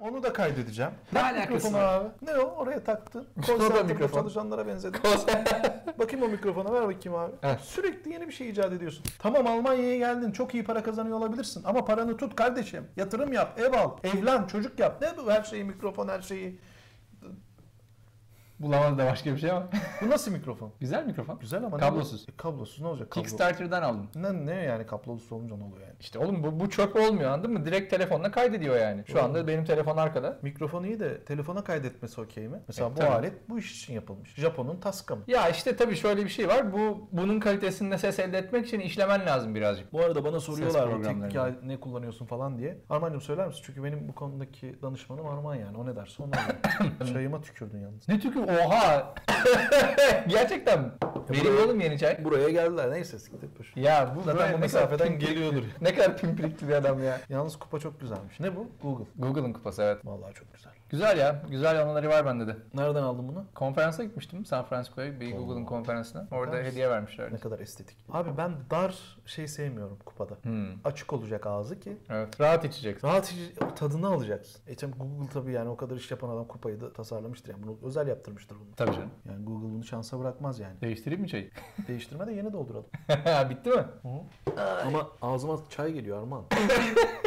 Onu da kaydedeceğim. Ne Tak alakası var? abi. Ne o? Oraya taktın. Center'da mikrofon. çalışanlara benzedi. bakayım o mikrofona ver bakayım abi. Heh. Sürekli yeni bir şey icat ediyorsun. Tamam Almanya'ya geldin. Çok iyi para kazanıyor olabilirsin. Ama paranı tut kardeşim. Yatırım yap. Ev al. Evlen. Çocuk yap. Ne bu her şeyi mikrofon her şeyi. Bulamadı da başka bir şey ama. Bu nasıl mikrofon? Güzel mikrofon. Güzel ama ne Kablosuz. bu? E, kablosuz ne olacak? Kablo. Kickstarter'dan aldım. Ne, ne yani kablosuz olunca ne oluyor yani? İşte oğlum bu, bu çöp olmuyor anladın mı? Direkt telefonla kaydediyor yani. Şu Doğru. anda benim telefon arkada. Mikrofon iyi de telefona kaydetmesi okey mi? Mesela E, bu tabii. alet bu iş için yapılmış. Japon'un Tascam. Ya işte tabii şöyle bir şey var. Bu bunun kalitesinde ses elde etmek için işlemen lazım birazcık. Bu arada bana soruyorlar bu teknik ne kullanıyorsun falan diye. Arman'cığım söyler misin? Çünkü benim bu konudaki danışmanım Arman yani. O ne derse alıyor. Çayıma tükürdün yalnız. Ne tükür? Oha! Gerçekten mi? Vereyim oğlum yeni çay. Buraya geldiler. Neyse siktir boş. Ya bu Zaten bu mesafeden geliyordur. Ne kadar pimpirikli bir adam ya. Yalnız kupa çok güzelmiş. Ne bu? Google. Google'ın kupası evet. Vallahi çok güzel. Güzel ya. Güzel anıları var bende de. Nereden aldın bunu? Konferansa gitmiştim San Francisco'ya bir Oo. Google'ın konferansına. Orada mısın? hediye vermişler. Ne kadar estetik. Abi ben dar şey sevmiyorum kupada. Hmm. Açık olacak ağzı ki Evet. Rahat içeceksin. rahat iç- tadını alacaksın. E tabii Google tabii yani o kadar iş yapan adam kupayı da tasarlamıştır yani. Bunu özel yaptırmıştır bunu. Tabii canım. Yani Google bunu şansa bırakmaz yani. Değiştireyim mi çayı? Değiştirme de yeni dolduralım. Bitti mi? Ama ağzıma çay geliyor Arman.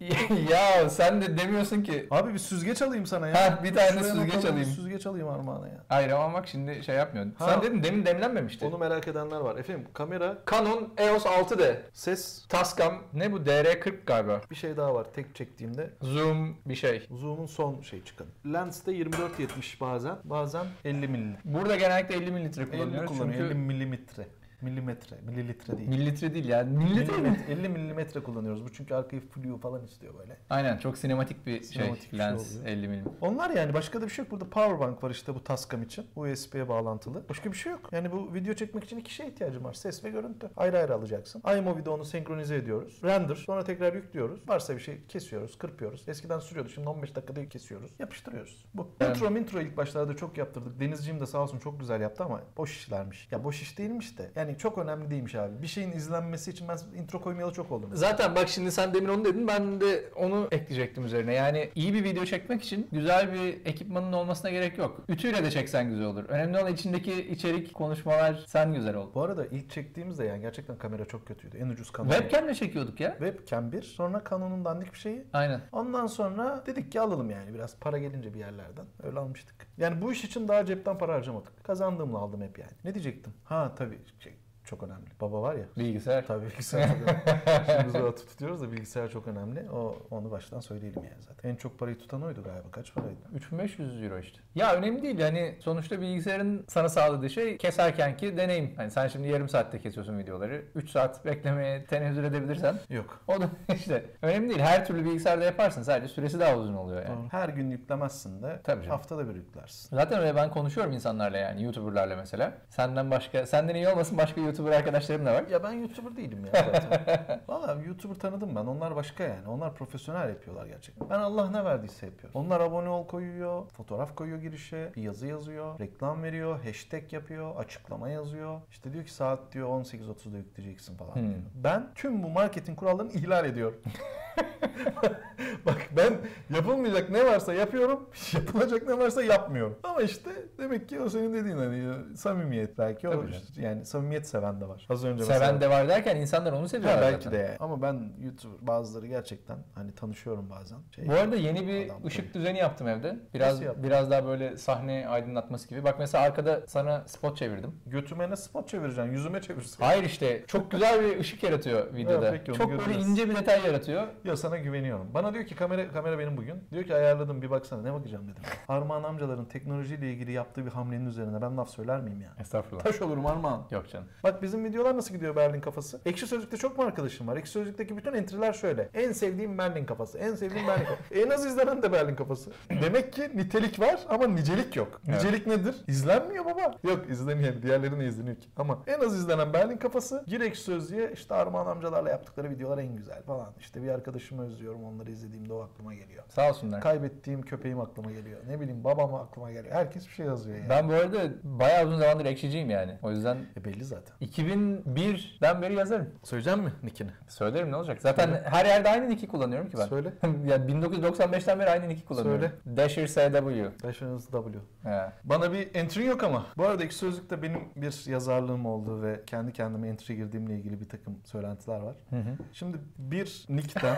ya sen de demiyorsun ki. Abi bir süzgeç alayım sana ya. Ha, bir tane Şuraya süzgeç alayım. bir Süzgeç alayım Armağan'a ya. Hayır ama bak şimdi şey yapmıyor. Ha. Sen dedin demin demlenmemişti. Onu merak edenler var. Efendim kamera, Canon EOS 6D. ses Tascam ne bu DR40 galiba. bir şey daha var. Tek çektiğimde Zoom bir şey. zoom'un son şey çıkan. Lens de 24-70 bazen. Bazen 50 milli. Burada genellikle 50 mililitre 50 kullanıyoruz kullanıyor. 50 çünkü milimetre. Milimetre. Mililitre değil. mililitre değil ya. Mililitre mi? Milimetre, 50 milimetre kullanıyoruz. Bu çünkü arkayı flu falan istiyor böyle. Aynen çok sinematik bir Sinematik şey. bir şey lens oluyor. 50 milim. Onlar yani başka da bir şey yok. Burada powerbank var işte bu Tascam için. USB'ye bağlantılı. Başka bir şey yok. Yani bu video çekmek için iki şeye ihtiyacım var. Ses ve görüntü. Ayrı ayrı alacaksın. iMovie'de onu senkronize ediyoruz. Render. Sonra tekrar yüklüyoruz. Varsa bir şey kesiyoruz, kırpıyoruz. Eskiden sürüyordu. Şimdi 15 dakikada kesiyoruz. Yapıştırıyoruz. Bu. Evet. Intro intro ilk başlarda çok yaptırdık. Denizciğim de sağ olsun çok güzel yaptı ama boş işlermiş. Ya boş iş değilmiş de. Yani çok önemli değilmiş abi. Bir şeyin izlenmesi için ben intro koymayalı çok oldum. Zaten bak şimdi sen demin onu dedin ben de onu ekleyecektim üzerine. Yani iyi bir video çekmek için güzel bir ekipmanın olmasına gerek yok. Ütüyle de çeksen güzel olur. Önemli olan içindeki içerik, konuşmalar sen güzel ol. Bu arada ilk çektiğimizde yani gerçekten kamera çok kötüydü. En ucuz Canon. Webcam'le çekiyorduk ya. Webcam 1. Sonra Canon'un dandik bir şeyi. Aynen. Ondan sonra dedik ki alalım yani biraz para gelince bir yerlerden. Öyle almıştık. Yani bu iş için daha cepten para harcamadık. Kazandığımla aldım hep yani. Ne diyecektim? Ha tabii şey, çok önemli. Baba var ya. Bilgisayar. Tabii bilgisayar çok önemli. Şimdi biz böyle tutuyoruz da bilgisayar çok önemli. O onu baştan söyleyelim yani zaten. En çok parayı tutan oydu galiba. Kaç paraydı? 3500 euro işte. Ya önemli değil yani sonuçta bilgisayarın sana sağladığı şey keserken ki deneyim. Hani sen şimdi yarım saatte kesiyorsun videoları. 3 saat beklemeye tenezzül edebilirsen Yok. o da işte önemli değil. Her türlü bilgisayarda yaparsın. Sadece süresi daha uzun oluyor yani. Doğru. Her gün yüklemezsin de Tabii canım. haftada bir yüklersin. Zaten öyle ben konuşuyorum insanlarla yani YouTuber'larla mesela. Senden başka, senden iyi olmasın başka YouTuber arkadaşlarım da var. Ya ben YouTuber değilim ya zaten. Valla YouTuber tanıdım ben. Onlar başka yani. Onlar profesyonel yapıyorlar gerçekten. Ben Allah ne verdiyse yapıyorum. Onlar abone ol koyuyor, fotoğraf koyuyor girişe, bir yazı yazıyor, reklam veriyor, hashtag yapıyor, açıklama yazıyor. İşte diyor ki saat diyor 18.30'da yükleyeceksin falan Hmm. diyor. Ben tüm bu marketing kurallarını ihlal ediyorum. Bak ben yapılmayacak ne varsa yapıyorum, yapılacak ne varsa yapmıyorum. Ama işte demek ki o senin dediğin hani samimiyet belki Tabii canım. işte yani samimiyet seven de var. Az önce Seven de var derken insanlar onu Ha, seviyorlar belki zaten. de yani. Ama ben YouTuber bazıları gerçekten hani tanışıyorum bazen. Şey, Bu arada yeni bir adam ışık tabii. düzeni yaptım evde. Biraz biraz daha böyle sahne aydınlatması gibi. Bak mesela arkada sana spot çevirdim. Götüme ne spot çevireceksin? Yüzüme çevirsin. Hayır işte çok güzel bir ışık yaratıyor videoda. peki, onu çok böyle göreceğiz. ince bir detay yaratıyor. Ya sana güveniyorum. Bana diyor ki kamera kamera benim bugün. Diyor ki ayarladım bir baksana ne bakacağım dedim. Armağan amcaların teknolojiyle ilgili yaptığı bir hamlenin üzerine ben laf söyler miyim ya? Estağfurullah. Taş olurum Armağan. Yok canım. Bak bizim videolar nasıl gidiyor Berlin kafası? Ekşi Sözlük'te çok mu arkadaşım var? Ekşi Sözlük'teki bütün entry'ler şöyle. En sevdiğim Berlin kafası. En sevdiğim Berlin kafası. en az izlenen de Berlin kafası. Demek ki nitelik var ama nicelik yok. Nicelik nedir? İzlenmiyor baba. Yok izleniyor. Diğerleri ne izleniyor ki? Ama en az izlenen Berlin kafası. Gir Ekşi Sözlük'e işte Armağan amcalarla yaptıkları videolar en güzel falan. İşte bir arkadaş arkadaşımı özlüyorum. Onları izlediğimde o aklıma geliyor. Sağ olsunlar. Kaybettiğim köpeğim aklıma geliyor. Ne bileyim babam aklıma geliyor. Herkes bir şey yazıyor yani. Ben bu arada bayağı uzun zamandır ekşiciyim yani. O yüzden E belli zaten. 2001'den beri yazarım. Söyleyeceğim mi nickini? Söylerim ne olacak? Zaten her yerde aynı nick'i kullanıyorum ki ben. Söyle. ya 1995'ten beri aynı nick'i kullanıyorum. Söyle. Dasher SW. Başınız W. He. Bana bir entry yok ama. Bu arada ekşi sözlükte benim bir yazarlığım olduğu ve kendi kendime entry girdiğimle ilgili bir takım söylentiler var. Hı hı. Şimdi bir nickten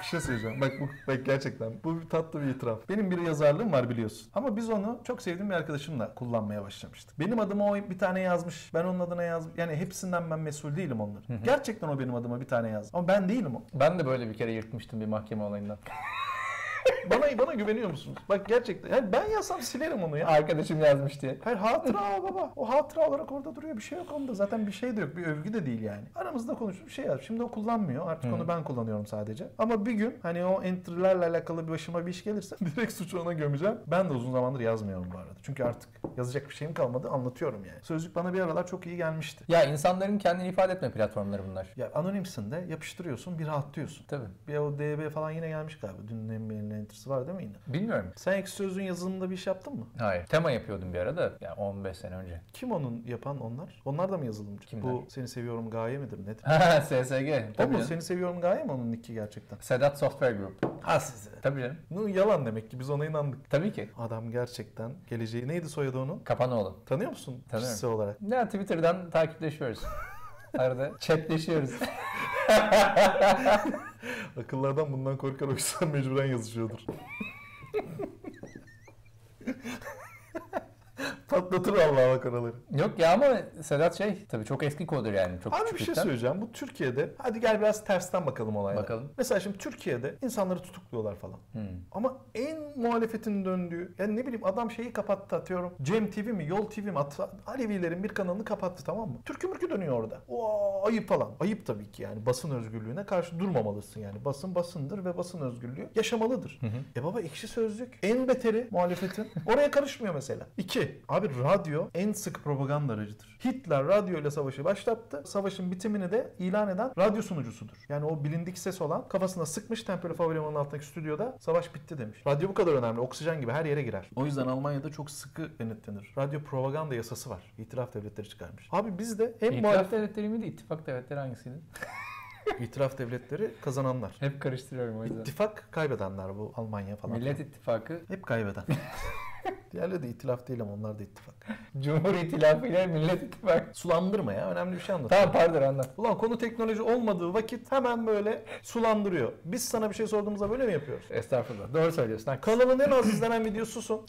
bir şey söyleyeceğim. Bak bu bak gerçekten bu bir tatlı bir itiraf. Benim bir yazarlığım var biliyorsun. Ama biz onu çok sevdiğim bir arkadaşımla kullanmaya başlamıştık. Benim adıma o bir tane yazmış. Ben onun adına yazdım. Yani hepsinden ben mesul değilim onların. Gerçekten o benim adıma bir tane yazdı. Ama ben değilim o. Ben de böyle bir kere yırtmıştım bir mahkeme olayından. Bana bana güveniyor musunuz? Bak gerçekten. Yani ben yazsam silerim onu ya. Arkadaşım yazmış diye. Hayır hatıra o baba. O hatıra olarak orada duruyor. Bir şey yok onda. Zaten bir şey de yok. Bir övgü de değil yani. Aramızda konuşup bir şey yaz. Şimdi o kullanmıyor. Artık Hı. onu ben kullanıyorum sadece. Ama bir gün hani o entry'lerle alakalı bir başıma bir iş gelirse direkt suçu ona gömeceğim. Ben de uzun zamandır yazmıyorum bu arada. Çünkü artık yazacak bir şeyim kalmadı. Anlatıyorum yani. Sözlük bana bir aralar çok iyi gelmişti. Ya insanların kendini ifade etme platformları bunlar. Ya anonimsin de yapıştırıyorsun bir rahatlıyorsun. Tabii. Bir o DB falan yine gelmiş galiba. Dün NBA'nin entry'si var değil mi yine? Bilmiyorum. Sen ekşi sözlüğün yazılımında bir iş yaptın mı? Hayır. Tema yapıyordum bir ara da. Yani 15 sene önce. Kim onun yapan onlar? Onlar da mı yazılımcı? Kimler? Bu seni seviyorum gaye midir nedir? SSG. O mu? Seni seviyorum gaye mi onun nicki gerçekten? Sedat Software Group. Ha size. Tabii canım. Bu yalan demek ki biz ona inandık. Tabii ki. Adam gerçekten geleceği neydi soyadı onun? Kapanoğlu. Tanıyor musun? Tanıyorum. Kişisel olarak. Ya Twitter'dan takipleşiyoruz. Arada chatleşiyoruz. Akıllardan bundan korkar o yüzden mecburen yazışıyordur. Patlatır Allah'a bak oraları. Yok ya ama Sedat şey tabii çok eski kodur yani. Çok Abi bir şey söyleyeceğim. Bu Türkiye'de hadi gel biraz tersten bakalım olaylara. Bakalım. Mesela şimdi Türkiye'de insanları tutukluyorlar falan. Hmm. Ama en muhalefetin döndüğü, yani ne bileyim adam şeyi kapattı atıyorum. Cem TV mi, Yol TV mi, At- Alevilerin bir kanalını kapattı tamam mı? Türkü mürkü dönüyor orada. O ayıp falan. Ayıp tabii ki yani basın özgürlüğüne karşı durmamalısın yani. Basın basındır ve basın özgürlüğü yaşamalıdır. Hı hı. E baba ekşi sözlük en beteri muhalefetin. Oraya karışmıyor mesela. İki, abi radyo en sık propaganda aracıdır. Hitler radyo ile savaşı başlattı. Savaşın bitimini de ilan eden radyo sunucusudur. Yani o bilindik ses olan kafasına sıkmış Tempelhof Havalimanı'nın altındaki stüdyoda savaş bitti demiş. Radyo bu kadar önemli. Oksijen gibi her yere girer. O yüzden Almanya'da çok sıkı denetlenir. Radyo propaganda yasası var. İtiraf devletleri çıkarmış. Abi bizde hem İtiraf muhalef... devletleri miydi? İttifak devletleri hangisiydi? İtiraf devletleri kazananlar. Hep karıştırıyorum o yüzden. İttifak kaybedenler bu Almanya falan. Millet İttifakı, Hep kaybeden. Diğerleri de itilaf değil ama onlar da ittifak. Cumhur İttifakı ile Millet İttifakı. Sulandırma ya. Önemli bir şey anlat. Tamam pardon anlat. Ulan konu teknoloji olmadığı vakit hemen böyle sulandırıyor. Biz sana bir şey sorduğumuzda böyle mi yapıyoruz? Estağfurullah. Doğru söylüyorsun. haklısın. Kanalın en az izlenen videosu susun.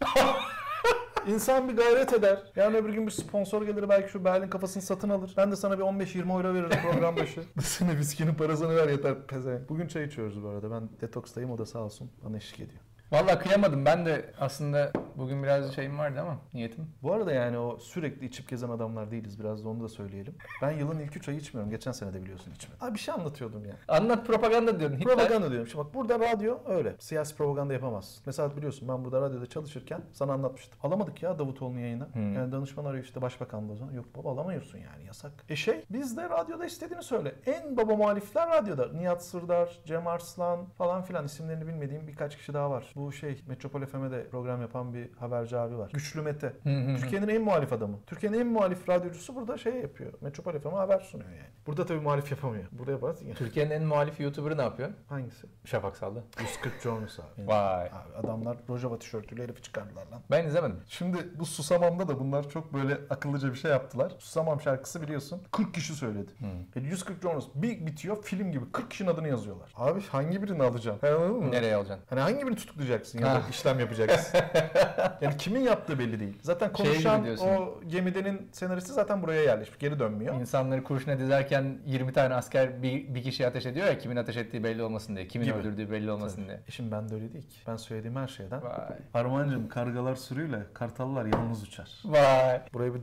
İnsan bir gayret eder. Yani öbür gün bir sponsor gelir belki şu Berlin kafasını satın alır. Ben de sana bir 15-20 euro veririm program başı. Seni viskinin parasını ver yeter pezevenk. Bugün çay içiyoruz bu arada. Ben detokstayım o da sağ olsun bana eşlik ediyor. Vallahi kıyamadım. Ben de aslında bugün biraz şeyim vardı ama niyetim. Bu arada yani o sürekli içip gezen adamlar değiliz. Biraz da onu da söyleyelim. Ben yılın ilk 3 ayı içmiyorum. Geçen sene de biliyorsun içmedim. Abi bir şey anlatıyordum ya. Anlat propaganda diyordun. Hitler. Propaganda diyorum. Şimdi bak burada radyo öyle. Siyasi propaganda yapamazsın. Mesela biliyorsun ben burada radyoda çalışırken sana anlatmıştım. Alamadık ya Davutoğlu'nun yayına. Hmm. Yani danışman arıyor işte başbakan da o zaman. Yok baba alamıyorsun yani yasak. E şey biz de radyoda istediğini söyle. En baba muhalifler radyoda. Nihat Sırdar, Cem Arslan falan filan isimlerini bilmediğim birkaç kişi daha var. Bu şey Metropol FM'de program yapan bir haberci abi var. Güçlü Mete. Türkiye'nin en muhalif adamı. Türkiye'nin en muhalif radyocusu burada şey yapıyor. Metropol FM'e haber sunuyor yani. Burada tabii muhalif yapamıyor. Burada yaparsın ya. Türkiye'nin en muhalif YouTuber'ı ne yapıyor? Hangisi? Şafak Sallı. 140 Jones abi. Vay. Abi adamlar Rojava tişörtüyle herifi çıkardılar lan. Ben izlemedim. Şimdi bu Susamam'da da bunlar çok böyle akıllıca bir şey yaptılar. Susamam şarkısı biliyorsun 40 kişi söyledi. Hı. E 140 Jonas bir bitiyor film gibi 40 kişinin adını yazıyorlar. Abi hangi birini alacaksın? Anladın mı? Nereye alacaksın? Hani hangi birini tutuklayacaksın ya da işlem yapacaksın? yani kimin yaptığı belli değil. Zaten Şey konuşan diyorsun. o gemidenin senaristi zaten buraya yerleşmiş. Geri dönmüyor. İnsanları kurşuna dizerken 20 tane asker bir, bir kişi ateş ediyor ya kimin ateş ettiği belli olmasın diye. Kimin Gibi. öldürdüğü belli olmasın diye. E şimdi ben de öyle değil ki. Ben söylediğim her şeyden. Vay. Armancım kargalar sürüyle kartallar yalnız uçar. Vay. Buraya bir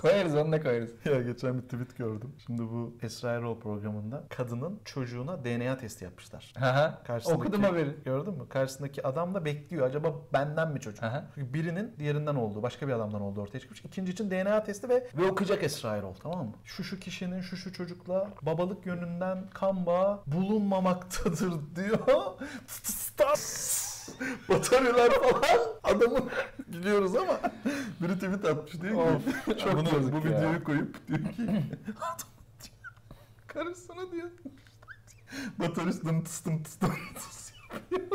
Koyarız onu da koyarız. Ya geçen bir tweet gördüm. Şimdi bu Esra Erol programında kadının çocuğuna DNA testi yapmışlar. Aha. Karşısındaki- Okudum haberi. Gördün mü? Karşısındaki adam da bekliyor. Acaba benden mi çocuk? Aha. Çünkü birinin diğerinden olduğu, başka bir adamdan olduğu ortaya çıkmış. İkinci için DNA testi ve, ve okuyacak Esra Erol tamam mı? Şu şu kişinin şu şu çocukla babalık yönünden kan bağı bulunmamaktadır diyor. Bataryalar falan adamın biliyoruz ama biri tweet atmış diyor ki çok bunu, bu ya. videoyu koyup diyor ki adam diyor, karısına diyor bataryası dımtıs dımtıs dımtıs yapıyor diyor.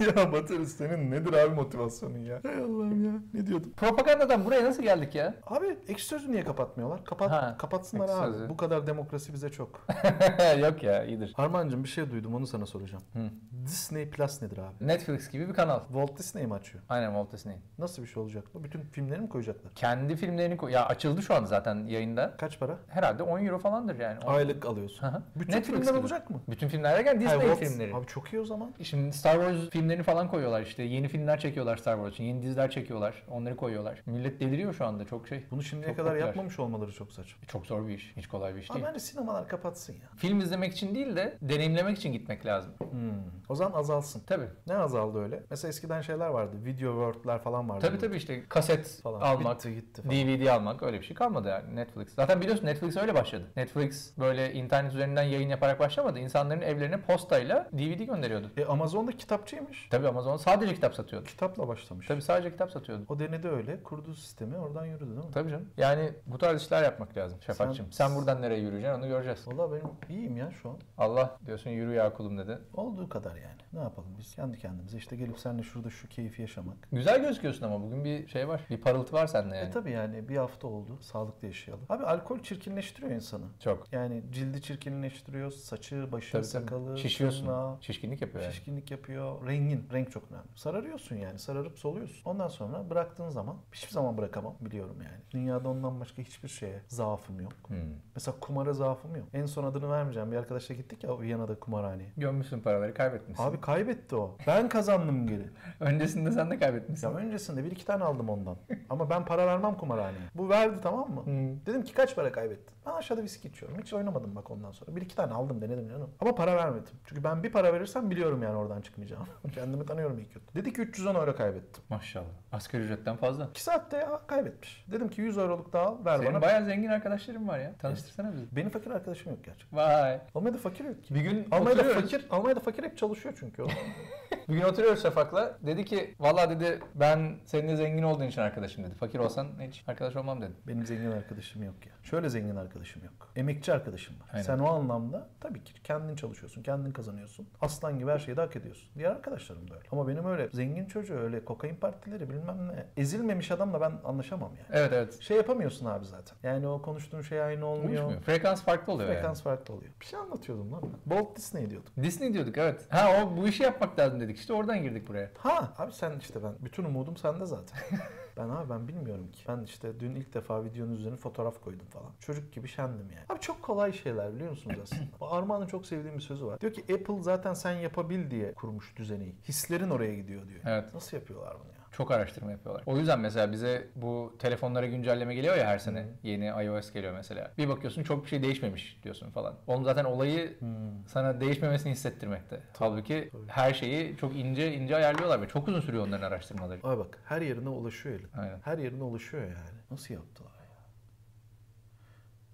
Ya Bataryası senin nedir abi motivasyonun ya? Hay Allah'ım ya. Ne diyordum? Propagandadan buraya nasıl geldik ya? Abi ekşi sözü niye kapatmıyorlar? Kapat, Ha, kapatsınlar abi. Sözlü. Bu kadar demokrasi bize çok. Yok ya iyidir. Harmancığım bir şey duydum onu sana soracağım. Hı. Disney Plus nedir abi? Netflix gibi bir kanal. Walt Disney mi açıyor? Aynen Walt Disney. Nasıl bir şey olacak bu? Bütün filmleri mi koyacaklar? Kendi filmlerini koy... Ya açıldı şu anda zaten yayında. Kaç para? Herhalde 10 euro falandır yani. On- Aylık alıyorsun. Bütün Netflix filmler gibi. olacak mı? Bütün filmler derken Disney Hayır, Walt- filmleri. Abi çok iyi o zaman. Şimdi Star Wars filmlerini falan koyuyorlar işte. Yeni filmler çekiyorlar Star Wars için. Yeni diziler çekiyorlar. Onları koyuyorlar. Millet deliriyor şu anda çok şey. Bunu şimdiye Çok kadar popüler. yapmamış olmaları çok saçma. Çok zor bir iş. Hiç kolay bir iş değil. bence sinemalar kapatsın ya. Film izlemek için değil de deneyimlemek için gitmek lazım. Hmm. O zaman azalsın. Tabii. Ne azaldı öyle? Mesela eskiden şeyler vardı. Video World'ler falan vardı. Tabii tabii işte kaset Falan. almak, Bitti gitti falan. DVD almak öyle bir şey kalmadı yani Netflix. Zaten biliyorsun Netflix öyle başladı. Netflix böyle internet üzerinden yayın yaparak başlamadı. İnsanların evlerine postayla DVD gönderiyordu. E Amazon'da kitapçıymış. Tabii Amazon sadece kitap satıyordu. Kitapla başlamış. Tabii sadece kitap satıyordu. O denedi öyle. Kurdu sistemi. Oradan yürüdü değil mi? Tabii canım. Yani bu tarz işler yapmak lazım Şafak'cığım. Sen, Sen- buradan nereye yürüyeceksin onu göreceğiz. Valla benim iyiyim ya şu an. Allah diyorsun yürü ya kulum dedi. Olduğu kadar yani. Ne yapalım biz kendi kendimize işte gelip seninle şurada şu keyfi yaşamak. Güzel gözüküyorsun ama bugün bir şey var. Bir parıltı var sende yani. E tabi yani bir hafta oldu sağlıklı yaşayalım. Abi alkol çirkinleştiriyor insanı. Çok. Yani cildi çirkinleştiriyor, saçı, başı, Tabii, tabii. sakalı, Şişiyorsun. tırnağı, Şişkinlik yapıyor yani. Şişkinlik yapıyor. Rengin. Renk çok önemli. Sararıyorsun yani. Sararıp soluyorsun. Ondan sonra bıraktığın zaman hiçbir zaman bırakamam biliyorum yani. Dünyada ondan başka hiçbir şeye zaafım yok. Hmm. Mesela kumara zaafım yok. En son adını vermeyeceğim. Bir arkadaşla gittik ya Viyana'da kumarhaneye. Gömmüşsün paraları kaybetmişsin. Abi kaybetti o. Ben kazandım geri. Öncesinde sen de kaybetmişsin. Ya öncesinde bir iki tane aldım ondan. Ama ben para vermem kumarhaneye. Bu verdi tamam mı? Hmm. Dedim ki kaç para kaybettin? Ben aşağıda viski içiyorum. Hiç oynamadım bak ondan sonra. Bir iki tane aldım denedim canım. Ama para vermedim. Çünkü ben bir para verirsem biliyorum yani oradan çıkmayacağım. Kendimi tanıyorum iyi kötü. Dedi ki 310 euro kaybettim. Maşallah. Asgari ücretten fazla. 2 saatte ya kaybetmiş. Dedim ki 100 euroluk daha al ver Senin bana. bayağı zengin arkadaşların var ya. Tanıştırsana bizi. Benim fakir arkadaşım yok gerçekten. Vay. Almanya'da fakir yok ki. Bir gün Almanya'da oturuyoruz. fakir, Almanya'da fakir hep çalışıyor çünkü o. Bir gün oturuyoruz Şafak'la. Dedi ki valla dedi ben seninle zengin olduğun için arkadaşım dedi. Fakir olsan hiç arkadaş olmam dedi. Benim zengin arkadaşım yok ya. Şöyle zengin arkadaşım yok. Emekçi arkadaşım var. Aynen. Sen o anlamda tabii ki kendin çalışıyorsun, kendin kazanıyorsun. Aslan gibi her şeyi de hak ediyorsun. Diğer arkadaşlarım da öyle. Ama benim öyle zengin çocuğu öyle kokain partileri bilmem ne. Ezilmemiş adamla ben anlaşamam yani. Evet evet. Şey yapamıyorsun abi zaten. Yani o konuştuğun şey aynı olmuyor. Uyuşmuyor. Frekans farklı oluyor Frekans farklı oluyor. Bir şey anlatıyordum lan ben. Walt Disney diyordum. yani. Disney diyorduk evet. Ha o bu işi yapmak lazım dedik. İşte oradan girdik buraya. Ha abi sen işte ben bütün umudum sende zaten. ben abi ben bilmiyorum ki. Ben işte dün ilk defa videonun üzerine fotoğraf koydum falan. Çocuk gibi şendim yani. Abi çok kolay şeyler biliyor musunuz aslında? Armağan'ın çok sevdiğim bir sözü var. Diyor ki Apple zaten sen yapabil diye kurmuş düzeni. Hislerin oraya gidiyor diyor. Evet. Nasıl yapıyorlar bunu? Çok araştırma yapıyorlar. O yüzden mesela bize bu telefonlara güncelleme geliyor ya her sene. Yeni iOS geliyor mesela. Bir bakıyorsun çok bir şey değişmemiş diyorsun falan. Onun zaten olayı sana değişmemesini hissettirmekte. Halbuki tabii. her şeyi çok ince ince ayarlıyorlar ve çok uzun sürüyor onların araştırmaları. Abi bak her yerine ulaşıyor elin. Aynen. Her yerine ulaşıyor yani. Nasıl yaptılar ya?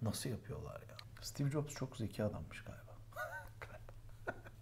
Nasıl yapıyorlar ya? Steve Jobs çok zeki adammış galiba.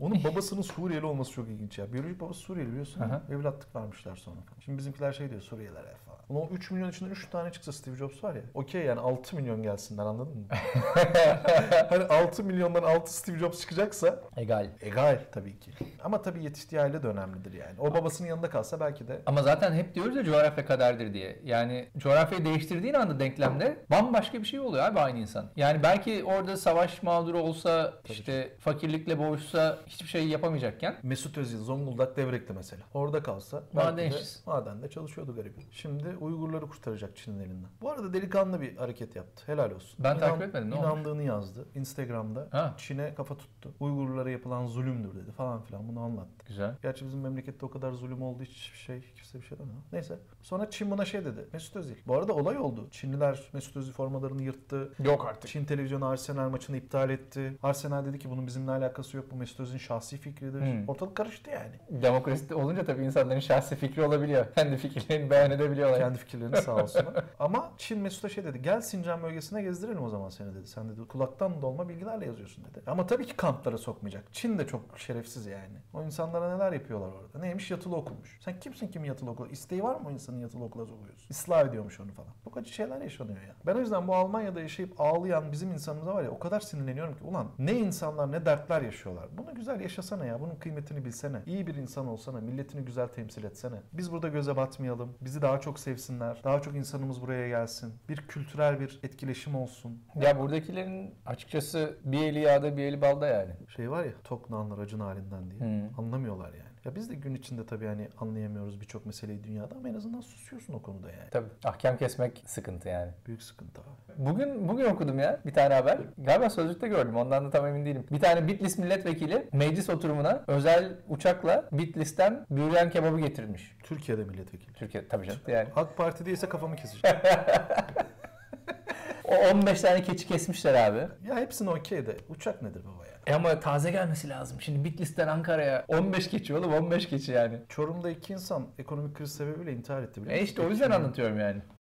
Onun babasının Suriyeli olması çok ilginç ya. Biyolojik babası Suriyeli biliyorsun. Aha. Evlatlık vermişler sonra. Şimdi bizimkiler şey diyor Suriyeliler falan. Ulan o 3 milyon içinde 3 tane çıksa Steve Jobs var ya. Okey yani 6 milyon gelsinler anladın mı? hani 6 milyondan 6 Steve Jobs çıkacaksa Egal. egal tabii ki. Ama tabii yetiştiği aile de önemlidir yani. O babasının yanında kalsa belki de Ama zaten hep diyoruz ya coğrafya kaderdir diye. Yani coğrafyayı değiştirdiğin anda denklemde bambaşka bir şey oluyor abi aynı insan. Yani belki orada savaş mağduru olsa, işte fakirlikle boğuşsa hiçbir şey yapamayacakken Mesut Özil Zonguldak Devrek'te mesela. Orada kalsa Maden de madende çalışıyordu garibim. Şimdi Uygurları kurtaracak Çin'in elinden. Bu arada delikanlı bir hareket yaptı. Helal olsun. Ben takip etmedim, ne olmuş? İnandığını yazdı. Instagram'da. Çin'e kafa tuttu. Uygurlara yapılan zulümdür dedi falan filan bunu anlattı. güzel. Gerçi bizim memlekette o kadar zulüm oldu hiçbir şey kimse bir şey demiyor. Neyse. Sonra Çin buna şey dedi. Mesut Özil. Bu arada olay oldu. Çinliler Mesut Özil formalarını yırttı. Yok artık. Çin televizyonu Arsenal maçını iptal etti. Arsenal dedi ki bunun bizimle alakası yok. Bu Mesut Özil'in şahsi fikridir. Hmm. Ortalık karıştı yani. Demokrasi olunca tabii insanların şahsi fikri olabiliyor. Kendi fikirlerini beyan edebiliyorlar. Kendi fikirlerini sağ olsunlar. Ama Çin Mesut'a şey dedi. Gel Sincan bölgesine gezdirelim o zaman seni dedi. Sen dedi kulaktan dolma bilgilerle yazıyorsun dedi. Ama tabii ki kamplara sokmayacak. Çin de çok şerefsiz yani. O insanlara neler yapıyorlar orada. Neymiş yatılı okumuş. Sen kimsin kim yatılı okula? İsteği var mı o insanın yatılı okula sokuyorsun? Islah ediyormuş onu falan. Çok acı şeyler yaşanıyor ya. Ben o yüzden bu Almanya'da yaşayıp ağlayan bizim insanımıza var ya o kadar sinirleniyorum ki. Ulan ne insanlar ne dertler yaşıyorlar. Bunu güzel yaşasana ya. Bunun kıymetini bilsene. İyi bir insan olsana. Milletini güzel temsil etsene. Biz burada göze batmayalım. Bizi daha çok sevsinler. Daha çok insanımız buraya gelsin. Bir kültürel bir etkileşim olsun. Ya buradakilerin açıkçası bir eli yağda bir eli balda yani. Şey var ya tok nanlar acın halinden diye. Hmm. Anlamıyorlar yani. Ya biz de gün içinde tabii hani anlayamıyoruz birçok meseleyi dünyada ama en azından susuyorsun o konuda yani. Tabii ahkam kesmek sıkıntı yani. Büyük sıkıntı abi. Bugün bugün okudum ya bir tane haber. Galiba sözlükte gördüm. Ondan da tam emin değilim. Bir tane Bitlis milletvekili meclis oturumuna özel uçakla Bitlis'ten büryan kebabı getirmiş. Türkiye'de milletvekili. Türkiye tabii canım yani. AK Parti değilse kafamı keseceğim. O 15 tane keçi kesmişler abi. ya hepsine okey de uçak nedir baba? E ama taze gelmesi lazım. Şimdi Bitlis'ten Ankara'ya 15 keçi oğlum 15 keçi yani. Çorum'da iki insan ekonomik kriz sebebiyle intihar etti biliyor E musun? işte o yüzden anlatıyorum yani.